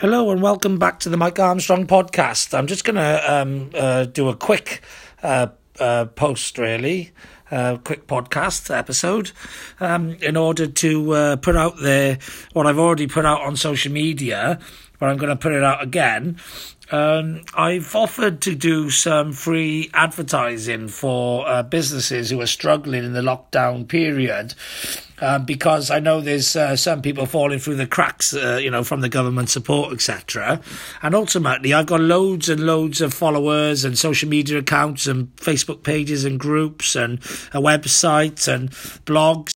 Hello and welcome back to the Mike Armstrong podcast. I'm just going to um, uh, do a quick uh, uh, post, really, quick podcast episode, um, in order to uh, put out there what I've already put out on social media, but I'm going to put it out again. Um, I've offered to do some free advertising for uh, businesses who are struggling in the lockdown period. Um, because I know there's uh, some people falling through the cracks, uh, you know, from the government support, etc. And ultimately, I've got loads and loads of followers and social media accounts and Facebook pages and groups and a website and blogs.